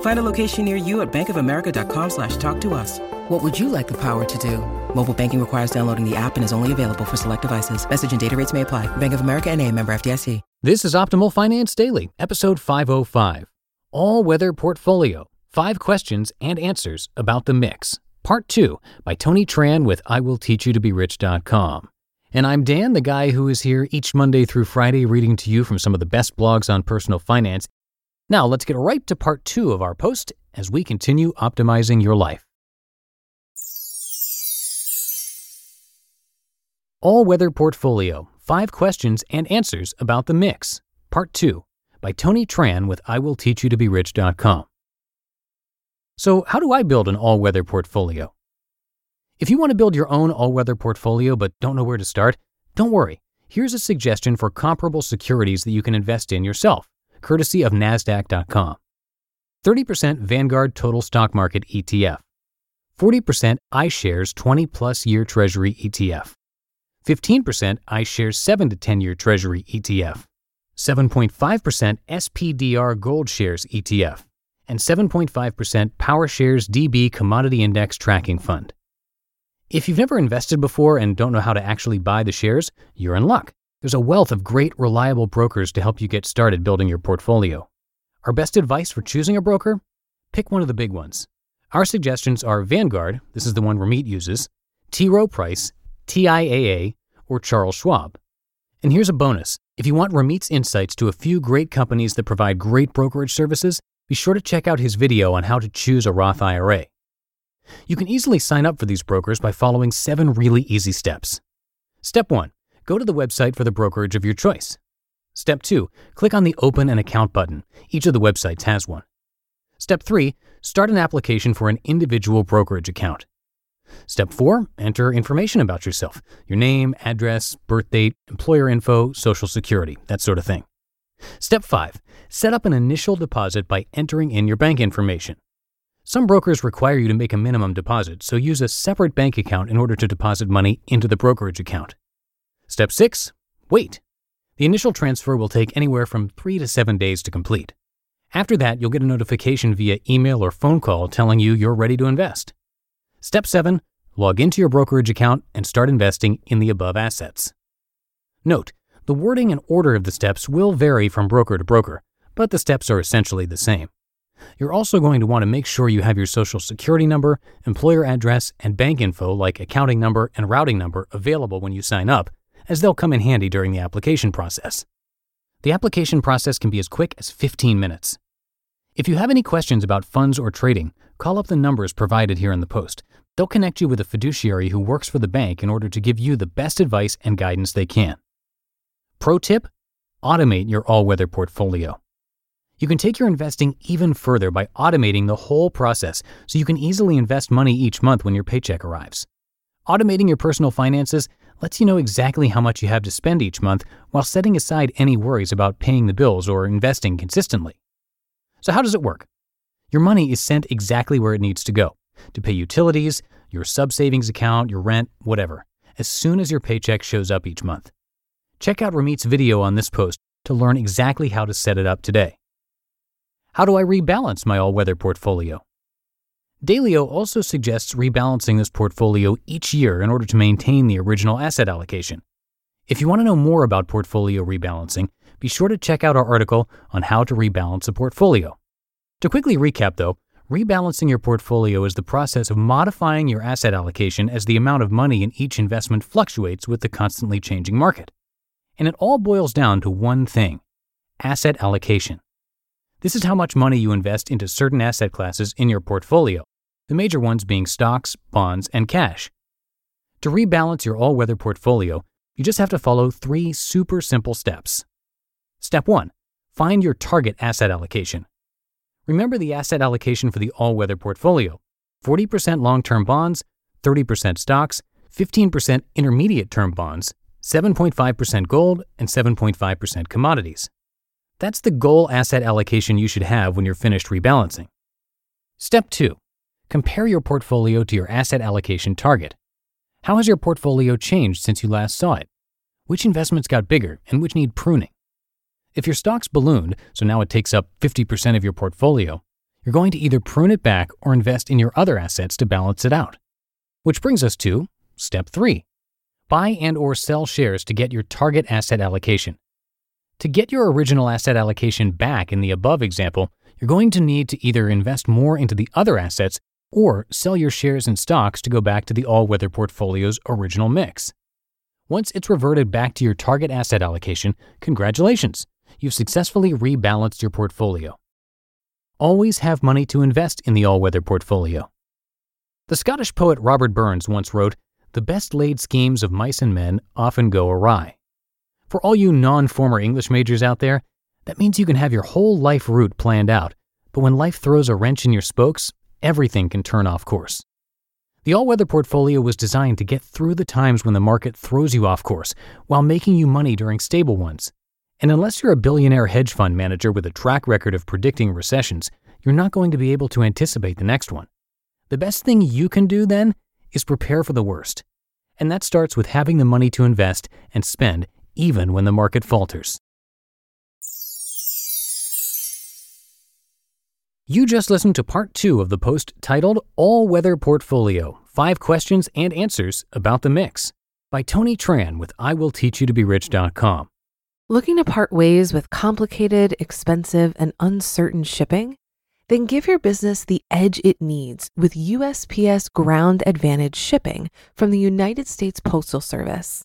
Find a location near you at bankofamerica.com slash talk to us. What would you like the power to do? Mobile banking requires downloading the app and is only available for select devices. Message and data rates may apply. Bank of America and a member FDIC. This is Optimal Finance Daily, episode 505. All Weather Portfolio. Five questions and answers about the mix. Part 2 by Tony Tran with IWillTeachYouToBeRich.com. And I'm Dan, the guy who is here each Monday through Friday reading to you from some of the best blogs on personal finance now, let's get right to part two of our post as we continue optimizing your life. All Weather Portfolio Five Questions and Answers About the Mix, Part 2 by Tony Tran with IWillTeachYouToBeRich.com. So, how do I build an all weather portfolio? If you want to build your own all weather portfolio but don't know where to start, don't worry. Here's a suggestion for comparable securities that you can invest in yourself courtesy of NASDAQ.com. 30% Vanguard Total Stock Market ETF. 40% iShares 20 plus year Treasury ETF. 15% iShares 7 to 10 year Treasury ETF. 7.5% SPDR Gold Shares ETF. And 7.5% PowerShares DB Commodity Index Tracking Fund. If you've never invested before and don't know how to actually buy the shares, you're in luck. There's a wealth of great, reliable brokers to help you get started building your portfolio. Our best advice for choosing a broker? Pick one of the big ones. Our suggestions are Vanguard, this is the one Ramit uses, T. Rowe Price, TIAA, or Charles Schwab. And here's a bonus. If you want Ramit's insights to a few great companies that provide great brokerage services, be sure to check out his video on how to choose a Roth IRA. You can easily sign up for these brokers by following seven really easy steps. Step 1 go to the website for the brokerage of your choice. Step 2. Click on the Open an Account button. Each of the websites has one. Step 3. Start an application for an individual brokerage account. Step 4. Enter information about yourself your name, address, birth date, employer info, social security, that sort of thing. Step 5. Set up an initial deposit by entering in your bank information. Some brokers require you to make a minimum deposit, so use a separate bank account in order to deposit money into the brokerage account. Step 6 Wait. The initial transfer will take anywhere from 3 to 7 days to complete. After that, you'll get a notification via email or phone call telling you you're ready to invest. Step 7 Log into your brokerage account and start investing in the above assets. Note, the wording and order of the steps will vary from broker to broker, but the steps are essentially the same. You're also going to want to make sure you have your social security number, employer address, and bank info like accounting number and routing number available when you sign up as they'll come in handy during the application process. The application process can be as quick as 15 minutes. If you have any questions about funds or trading, call up the numbers provided here in the post. They'll connect you with a fiduciary who works for the bank in order to give you the best advice and guidance they can. Pro tip automate your all weather portfolio. You can take your investing even further by automating the whole process so you can easily invest money each month when your paycheck arrives. Automating your personal finances lets you know exactly how much you have to spend each month while setting aside any worries about paying the bills or investing consistently. So, how does it work? Your money is sent exactly where it needs to go to pay utilities, your sub savings account, your rent, whatever, as soon as your paycheck shows up each month. Check out Ramit's video on this post to learn exactly how to set it up today. How do I rebalance my all weather portfolio? Dalio also suggests rebalancing this portfolio each year in order to maintain the original asset allocation. If you want to know more about portfolio rebalancing, be sure to check out our article on how to rebalance a portfolio. To quickly recap though, Rebalancing your portfolio is the process of modifying your asset allocation as the amount of money in each investment fluctuates with the constantly changing market. And it all boils down to one thing asset allocation. This is how much money you invest into certain asset classes in your portfolio, the major ones being stocks, bonds, and cash. To rebalance your all weather portfolio, you just have to follow three super simple steps. Step 1 Find your target asset allocation. Remember the asset allocation for the all weather portfolio 40% long term bonds, 30% stocks, 15% intermediate term bonds, 7.5% gold, and 7.5% commodities. That's the goal asset allocation you should have when you're finished rebalancing. Step 2 Compare your portfolio to your asset allocation target. How has your portfolio changed since you last saw it? Which investments got bigger and which need pruning? If your stock's ballooned, so now it takes up 50% of your portfolio, you're going to either prune it back or invest in your other assets to balance it out. Which brings us to step 3. Buy and or sell shares to get your target asset allocation. To get your original asset allocation back in the above example, you're going to need to either invest more into the other assets or sell your shares and stocks to go back to the all weather portfolio's original mix. Once it's reverted back to your target asset allocation, congratulations! You've successfully rebalanced your portfolio. Always have money to invest in the all weather portfolio. The Scottish poet Robert Burns once wrote, The best laid schemes of mice and men often go awry. For all you non former English majors out there, that means you can have your whole life route planned out, but when life throws a wrench in your spokes, everything can turn off course. The all weather portfolio was designed to get through the times when the market throws you off course while making you money during stable ones. And unless you're a billionaire hedge fund manager with a track record of predicting recessions, you're not going to be able to anticipate the next one. The best thing you can do then is prepare for the worst. And that starts with having the money to invest and spend even when the market falters. You just listened to part two of the post titled All Weather Portfolio Five Questions and Answers About the Mix by Tony Tran with IWillTeachYouToBeRich.com. Looking to part ways with complicated, expensive, and uncertain shipping? Then give your business the edge it needs with USPS Ground Advantage shipping from the United States Postal Service.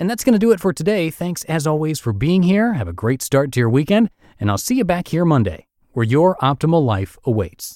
And that's going to do it for today. Thanks as always for being here. Have a great start to your weekend, and I'll see you back here Monday, where your optimal life awaits.